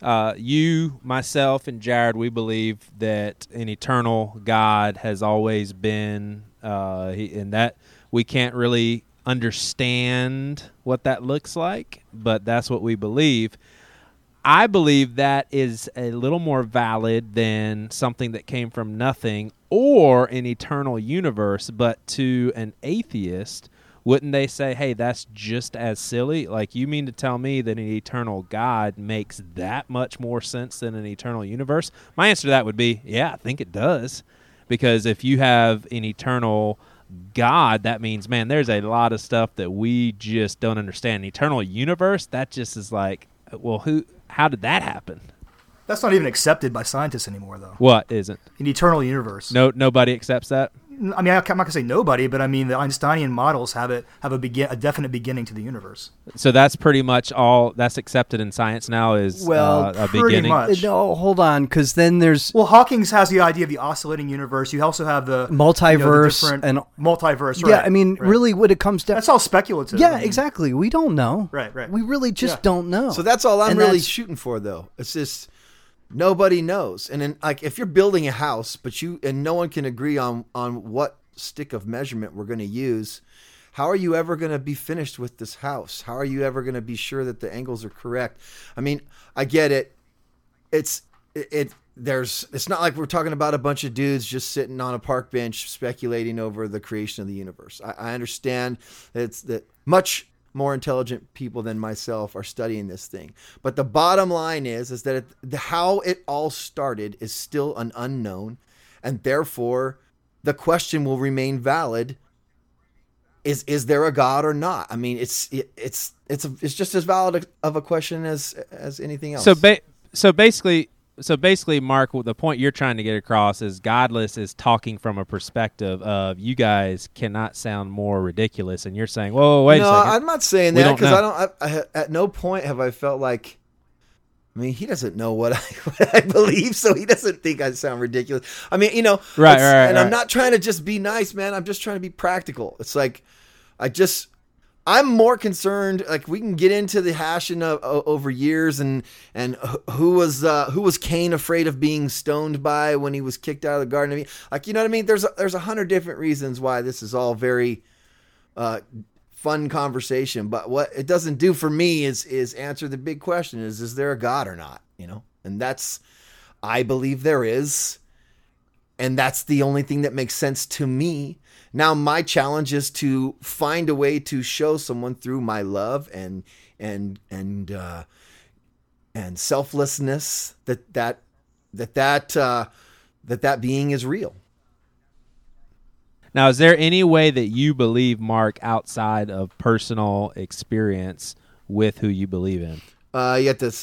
uh, you, myself, and Jared, we believe that an eternal God has always been, uh, he, and that we can't really understand what that looks like, but that's what we believe. I believe that is a little more valid than something that came from nothing or an eternal universe. But to an atheist, wouldn't they say, hey, that's just as silly? Like, you mean to tell me that an eternal God makes that much more sense than an eternal universe? My answer to that would be, yeah, I think it does. Because if you have an eternal God, that means, man, there's a lot of stuff that we just don't understand. An eternal universe, that just is like, well, who? How did that happen? That's not even accepted by scientists anymore, though. What isn't? An eternal universe. No, nobody accepts that. I mean, I'm not going to say nobody, but I mean, the Einsteinian models have it have a begin a definite beginning to the universe. So that's pretty much all that's accepted in science now is Well, uh, a pretty beginning. much. No, hold on, because then there's Well, Hawking's has the idea of the oscillating universe. You also have the you know, the Multiverse and- multiverse. Right, yeah. I mean, right. really, what it comes down. that's all speculative. yeah, I mean, exactly. We don't know. Right, right. We really just Yeah. don't know. So that's all I'm And really shooting for, though. It's just nobody knows. And then, like, if you're building a house, but you and no one can agree on on what stick of measurement we're going to use, how are you ever going to be finished with this house? How are you ever going to be sure that the angles are correct? I mean, I get it. It's it. it there's it's not like we're talking about a bunch of dudes just sitting on a park bench speculating over the creation of the universe. I, I understand that it's that much more intelligent people than myself are studying this thing. But the bottom line is is that it, the, how it all started is still an unknown, and therefore the question will remain valid. Is is there a God or not? I mean, it's it, it's it's a, it's just as valid of a question as as anything else. So, ba- so basically, so basically, Mark, the point you're trying to get across is Godless is talking from a perspective of you guys cannot sound more ridiculous, and you're saying, "Whoa, wait no, a second. I'm not saying We that because. I don't. I, I, at no point have I felt like. I mean, he doesn't know what I, what I believe, so he doesn't think I sound ridiculous. I mean, you know, Right, it's- right, And I'm not trying to just be nice, man. I'm just trying to be practical. It's like, I just, I'm more concerned. Like, we can get into the hashing of, o- over years and and who was uh, who was Cain afraid of being stoned by when he was kicked out of the Garden of Eden. Like, you know what I mean? There's a, there's a hundred different reasons why this is all very uh, fun conversation. But what it doesn't do for me is is answer the big question: is is there a God or not? You know, and that's I believe there is, and that's the only thing that makes sense to me. Now, my challenge is to find a way to show someone through my love and and and uh, and selflessness that that that that uh, that that being is real. Now, is there any way that you believe Mark outside of personal experience with who you believe in? Uh, you have to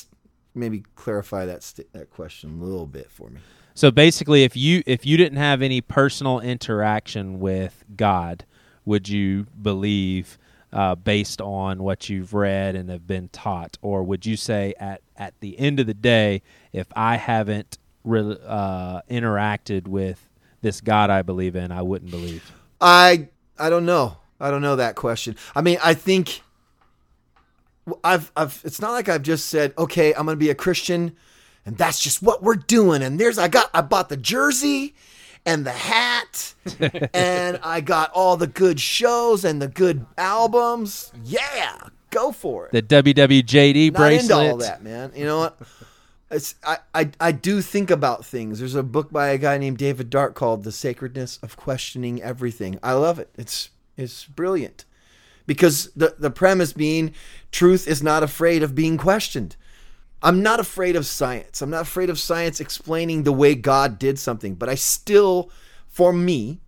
maybe clarify that st- that question a little bit for me. So basically, if you if you didn't have any personal interaction with God, would you believe uh, based on what you've read and have been taught, or would you say at at the end of the day, if I haven't re- uh, interacted with this God I believe in, I wouldn't believe? I I don't know. I don't know that question. I mean, I think I've I've it's not like I've just said, "Okay, I'm going to be a Christian." And that's just what we're doing. And there's I got I bought the jersey and the hat and I got all the good shows and the good albums. Yeah, go for it. The WWJD Not bracelet. into all that, man. You know what? It's I, I I do think about things. There's a book by a guy named David Dark called The Sacredness of Questioning Everything. I love it. It's it's brilliant. Because the the premise being truth is not afraid of being questioned. I'm not afraid of science. I'm not afraid of science explaining the way God did something, but I still for me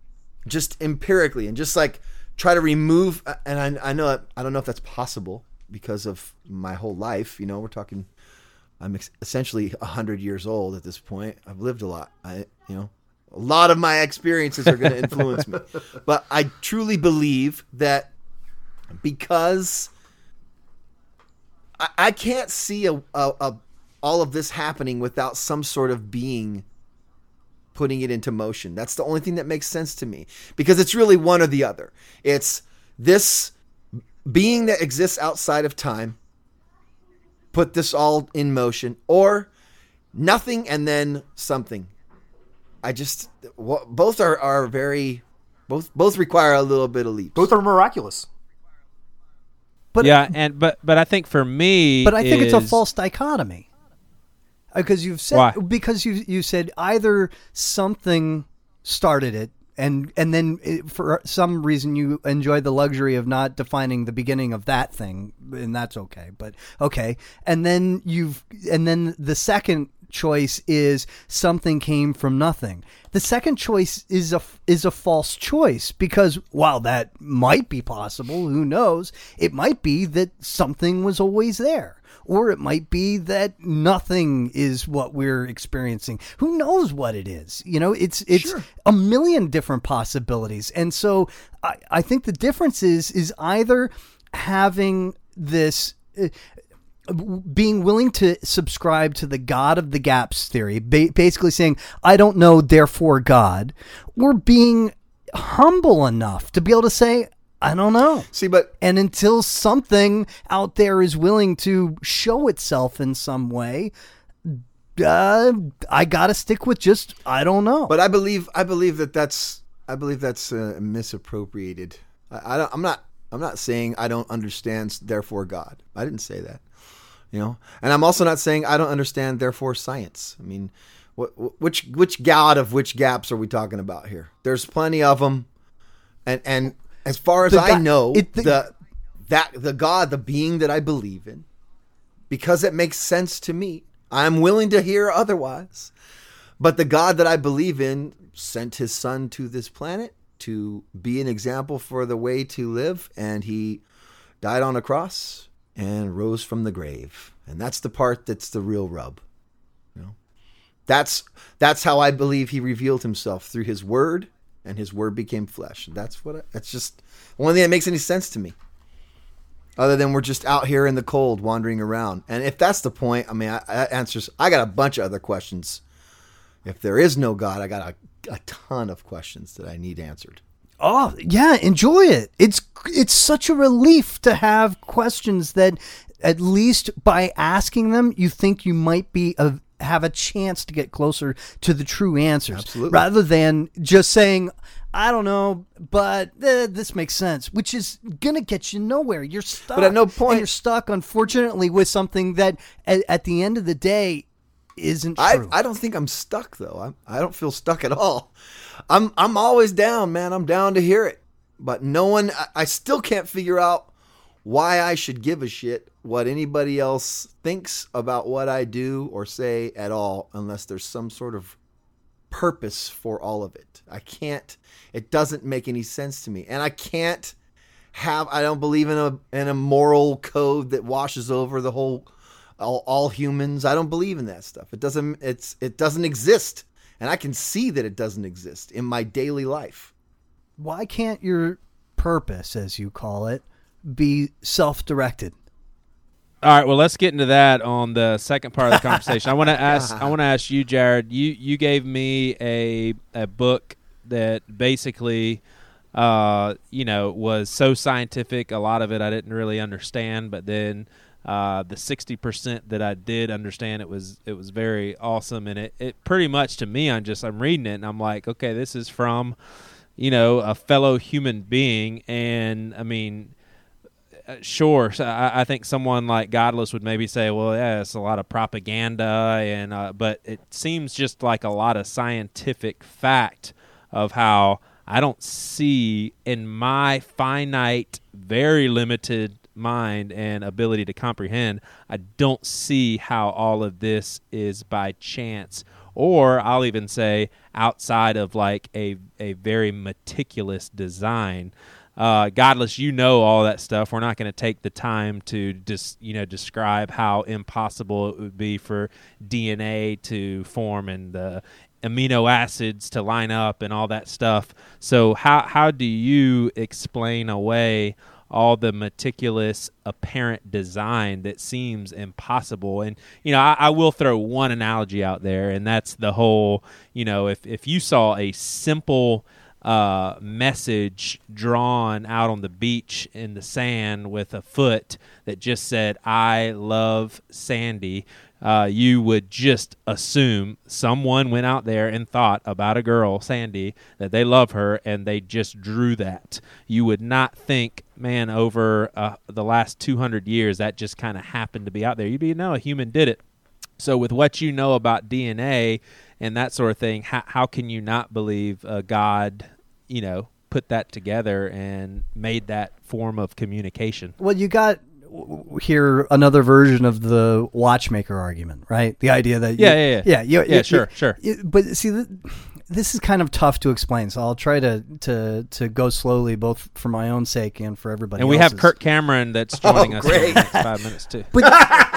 just empirically and just like try to remove uh, and I, I know I don't know if that's possible because of my whole life you know we're talking i'm ex- essentially 100 years old at this point. I've lived a lot. I you know a lot of my experiences are going to influence me. But i truly believe that because i, can't see a, a, a all of this happening without some sort of being putting it into motion. That's the only thing that makes sense to me because it's really one or the other. It's this being that exists outside of time put this all in motion or nothing and then something. I just both are are very both both require a little bit of leap. Both are miraculous. But yeah, and but but I think for me, But I think it's a false dichotomy. Uh, because you've said Why? because you you said either something started it and and then it, for some reason you enjoy the luxury of not defining the beginning of that thing and that's okay. But okay. And then you've and then the second choice is something came from nothing. The second choice is a is a false choice because while that might be possible, who knows? It might be that something was always there. Or it might be that nothing is what we're experiencing. Who knows what it is? You know, it's it's a million different possibilities. And so I, I think the difference is is either having this uh, being willing to subscribe to the God of the gaps theory, ba- basically saying, I don't know, therefore God, or being humble enough to be able to say, I don't know. See, but And until something out there is willing to show itself in some way, uh, I got to stick with just, I don't know. But I believe I believe that that's I believe that's uh, misappropriated. I, I don't, I'm not I'm not saying I don't understand. Therefore, God. I didn't say that. You know, and I'm also not saying I don't understand. Therefore, science. I mean, what, which which God of which gaps are we talking about here? There's plenty of them, and and as far as The I God- know, it- the- the that the God, the being that I believe in, because it makes sense to me. I'm willing to hear otherwise. But the God that I believe in sent his son to this planet to be an example for the way to live, and he died on a cross and rose from the grave. And that's the part that's the real rub. You know? That's that's how I believe he revealed himself through his word, and his word became flesh. That's what I, that's just the only thing that makes any sense to me other than we're just out here in the cold wandering around. And if that's the point, I mean, I, answers. I got a bunch of other questions. If there is no God, I got a, a ton of questions that I need answered. Oh yeah, enjoy it. It's it's such a relief to have questions that at least by asking them, you think you might be a, have a chance to get closer to the true answers, Absolutely. rather than just saying, "I don't know, but eh, this makes sense," which is gonna get you nowhere. You're stuck. But at no And point- you're stuck, unfortunately, with something that at, at the end of the day isn't I, true. I don't think I'm stuck though. I'm, I don't feel stuck at all. I'm I'm always down, man. I'm down to hear it. But no one I, I still can't figure out why I should give a shit what anybody else thinks about what I do or say at all unless there's some sort of purpose for all of it. I can't it doesn't make any sense to me. And I can't have I don't believe in a in a moral code that washes over the whole all, all humans. I don't believe in that stuff. It doesn't it's it doesn't exist. And I can see that it doesn't exist in my daily life. why can't your purpose, as you call it, be self-directed? All right, well, let's get into that on the second part of the conversation. I want to ask. I want to ask you, Jared. You you gave me a a book that basically, uh, you know, was so scientific. A lot of it I didn't really understand, but then uh, the sixty percent that I did understand, it was it was very awesome, and it it pretty much to me, I'm just I'm reading it and I'm like, okay, this is from, you know, a fellow human being, and I mean uh, sure. So I, I think someone like Godless would maybe say, "Well, yeah, it's a lot of propaganda," and uh, but it seems just like a lot of scientific fact of how I don't see in my finite, very limited mind and ability to comprehend. I don't see how all of this is by chance, or I'll even say outside of like a a very meticulous design. Uh, godless you know all that stuff. We're not going to take the time to just you know describe how impossible it would be for dna to form and the amino acids to line up and all that stuff. So how how do you explain away all the meticulous apparent design that seems impossible and you know I, I will throw one analogy out there and that's the whole you know if if you saw a simple uh, message drawn out on the beach in the sand with a foot that just said "I love Sandy," uh, you would just assume someone went out there and thought about a girl, Sandy, that they love her, and they just drew that. You would not think, man, over uh, the last 200 years, that just kind of happened to be out there. You'd be, no, a human did it. So, with what you know about DNA and that sort of thing, how, how can you not believe uh, God, you know, put that together and made that form of communication? Well, you got here another version of the watchmaker argument, right? The idea that you- Yeah, yeah, yeah. yeah, you- Yeah, you- sure, sure. but see, th- this is kind of tough to explain, so I'll try to to to go slowly, both for my own sake and for everybody. And we have Kirk Cameron that's joining us in the next five minutes, too. but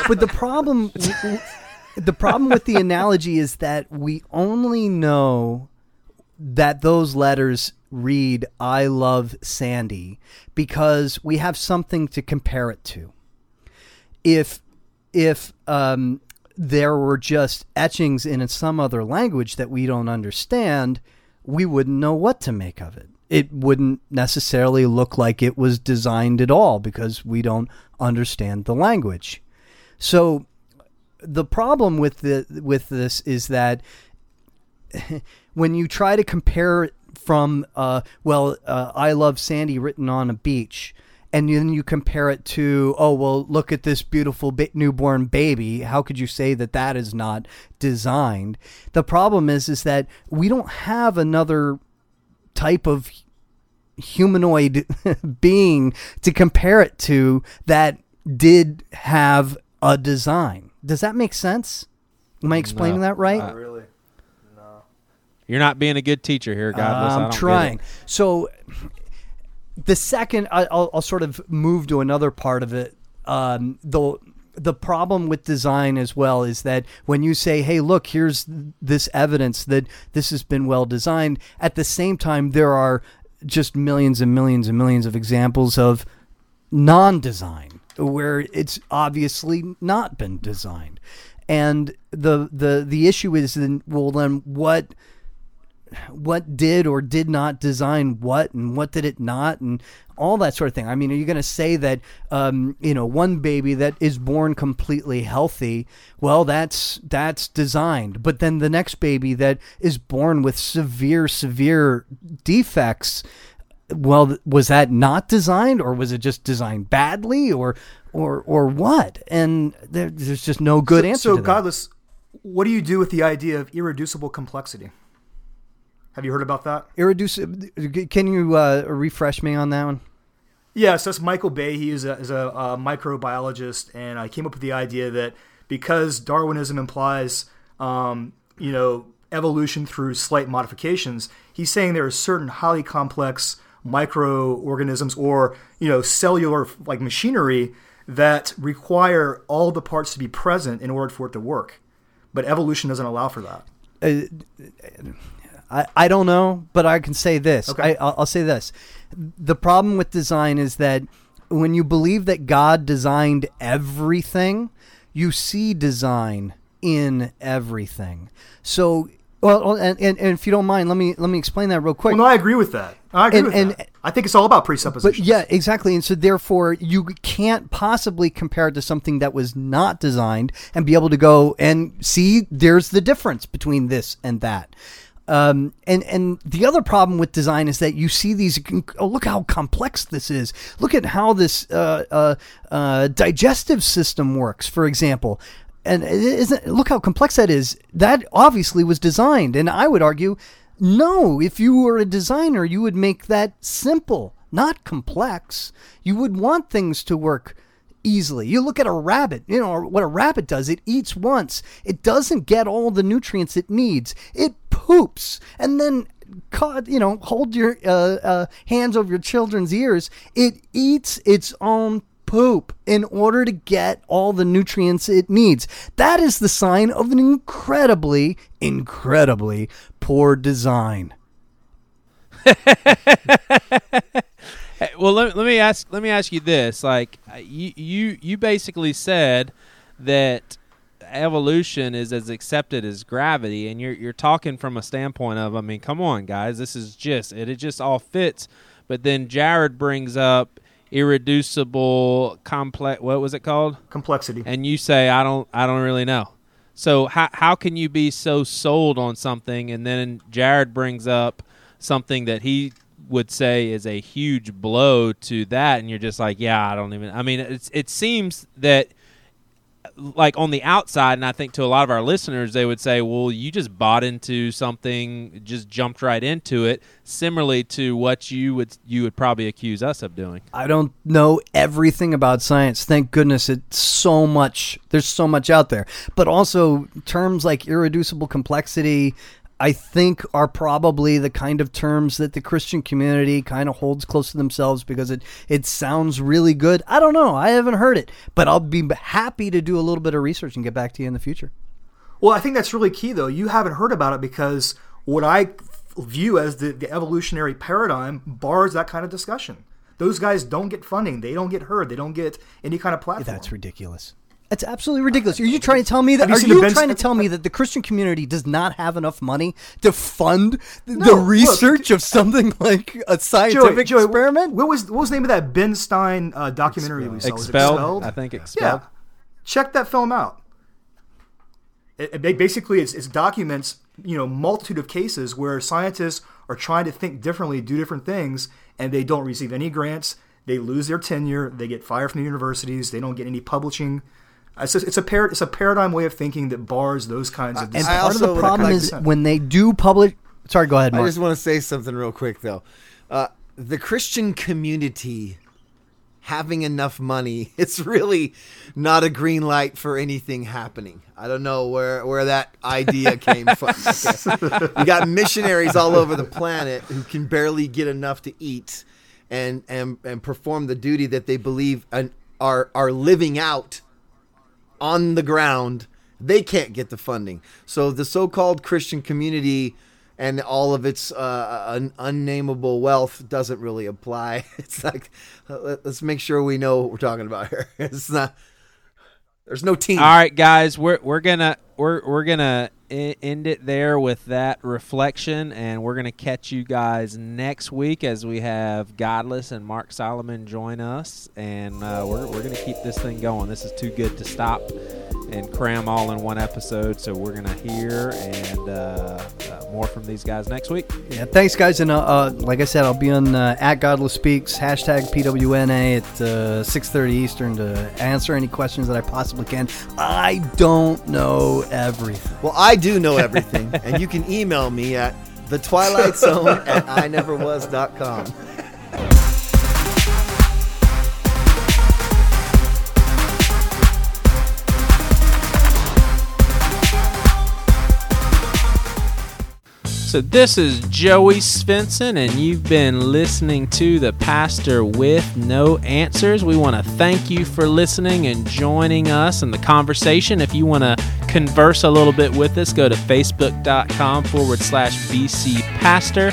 but the problem the problem with the analogy is that we only know that those letters read I love Sandy because we have something to compare it to. If if um, there were just etchings in some other language that we don't understand, we wouldn't know what to make of it. It wouldn't necessarily look like it was designed at all because we don't understand the language. So the problem with the with this is that when you try to compare from uh, well uh, i love sandy written on a beach and then you compare it to oh well look at this beautiful ba- newborn baby how could you say that that is not designed the problem is is that we don't have another type of humanoid being to compare it to that did have a design does that make sense am i explaining No. that right Uh, Really? No. You're not being a good teacher here, Godless. I I'm don't get it. trying. So the second, I, I'll, I'll sort of move to another part of it. Um, the the problem with design as well is that when you say, "Hey, look, here's this evidence that this has been well designed," at the same time there are just millions and millions and millions of examples of non-design where it's obviously not been designed. And the the the issue is then well then what what did or did not design what and what did it not and all that sort of thing. I mean, are you going to say that um, you know one baby that is born completely healthy? Well, that's that's designed, but then the next baby that is born with severe severe defects. Well, was that not designed, or was it just designed badly, or or or what? And there, there's just no good so, answer. So, godless, what do you do with the idea of irreducible complexity? Have you heard about that? Irreducible. Can you uh, refresh me on that one? Yes, that's Michael Behe. He is a, is a, uh microbiologist, and I came up with the idea that because Darwinism implies, um, you know, evolution through slight modifications, he's saying there are certain highly complex microorganisms or you know cellular like machinery that require all the parts to be present in order for it to work, but evolution doesn't allow for that. I, I don't know, but I can say this. Okay. I, I'll, I'll say this. The problem with design is that when you believe that God designed everything, you see design in everything. So, well, and, and, and if you don't mind, let me let me explain that real quick. Well, no, I agree with that. I agree And- with and- that. I think it's all about But presuppositions. yeah, exactly. And so therefore you can't possibly compare it to something that was not designed and be able to go and see there's the difference between this and that. Um, and and the other problem with design is that you see these. Oh, look how complex this is. Look at how this uh, uh, uh, digestive system works, for example. And isn't look how complex that is. That obviously was designed, and I would argue no, if you were a designer, you would make that simple, not complex. You would want things to work easily. You look at a rabbit, you know, what a rabbit does, it eats once. It doesn't get all the nutrients it needs. It poops and then you know, hold your uh, uh, hands over your children's ears. It eats its own poop in order to get all the nutrients it needs. That is the sign of an incredibly, incredibly poor design. Hey, well, let, let me ask. Let me ask you this: like, uh, you you you basically said that evolution is as accepted as gravity, and you're you're talking from a standpoint of, I mean, come on, guys, this is just it. It just all fits. But then Jared brings up irreducible complex. What was it called? Complexity. and you say I don't I don't really know. So how how can you be so sold on something and then Jared brings up something that he would say is a huge blow to that and you're just like, yeah, I don't even I mean it's it seems that like on the outside and I think to a lot of our listeners they would say, "Well, you just bought into something, just jumped right into it." Similarly to what you would you would probably accuse us of doing. I don't know everything about science. Thank goodness it's so much. There's so much out there. But also terms like irreducible complexity, I think are probably the kind of terms that the Christian community kind of holds close to themselves because it it sounds really good. I don't know. I haven't heard it, but I'll be happy to do a little bit of research and get back to you in the future. Well, I think that's really key, though. You haven't heard about it because what I view as the, the evolutionary paradigm bars that kind of discussion. Those guys don't get funding. They don't get heard. They don't get any kind of platform. That's ridiculous. That's absolutely ridiculous. Are you trying to tell me that? Have Are seen the you Ben- trying to tell me that the Christian community does not have enough money to fund the No, look, research of something like a scientific Joey, experiment? What was what was the name of that Ben Stein uh, documentary we saw? Was it Expelled? I think expelled. Yeah, check that film out. It, it basically it's, it's documents you know multitude of cases where scientists are trying to think differently, do different things, and they don't receive any grants. They lose their tenure. They get fired from the universities. They don't get any publishing. It's a, it's a par- it's a paradigm way of thinking that bars those kinds of. And decisions. I part of also the problem is when they do publish. Sorry, go ahead, I just want to say something real quick though. Uh, the Christian community having enough money, it's really not a green light for anything happening. I don't know where where that idea came from. Okay. You got missionaries all over the planet who can barely get enough to eat and and and perform the duty that they believe and are are living out on the ground, they can't get the funding. So the so-called Christian community and all of its uh, un- unnameable wealth doesn't really apply. It's like let- let's make sure we know what we're talking about here. It's not. There's no team. All right, guys, we're we're gonna we're we're gonna end it there with that reflection, and we're gonna catch you guys next week as we have Godless and Mark Salomon join us, and uh, we're we're gonna keep this thing going. This is too good to stop and cram all in one episode, so we're gonna hear and uh, uh, more from these guys next week. Yeah, thanks, guys. And uh, uh, like I said, I'll be on uh, at Godless Speaks hashtag PWNA at uh, six thirty Eastern to answer any questions that I possibly can. I don't know everything. Well, I do know everything, and you can email me at the Twilight Zone at ineverwas.com. So this is Joey Svensson, and you've been listening to the Pastor with No Answers. We want to thank you for listening and joining us in the conversation. If you want to converse a little bit with us, go to facebook.com forward slash BC Pastor.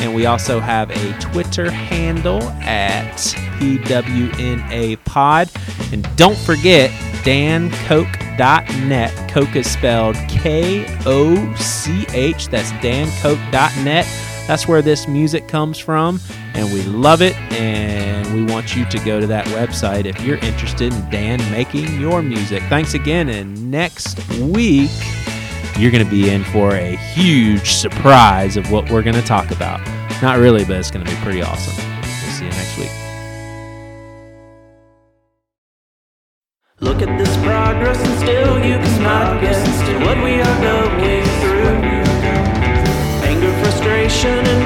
And we also have a Twitter handle at PWNA Pod. And don't forget, dankoch.net. Koch is spelled K O C H. That's dankoch.net. That's where this music comes from, and we love it. And we want you to go to that website if you're interested in Dan making your music. Thanks again, and next week you're going to be in for a huge surprise of what we're going to talk about. Not really, but it's going to be pretty awesome. We'll see you next week. Look at this progress and still you cannot guess what we are going through. Anger, frustration, and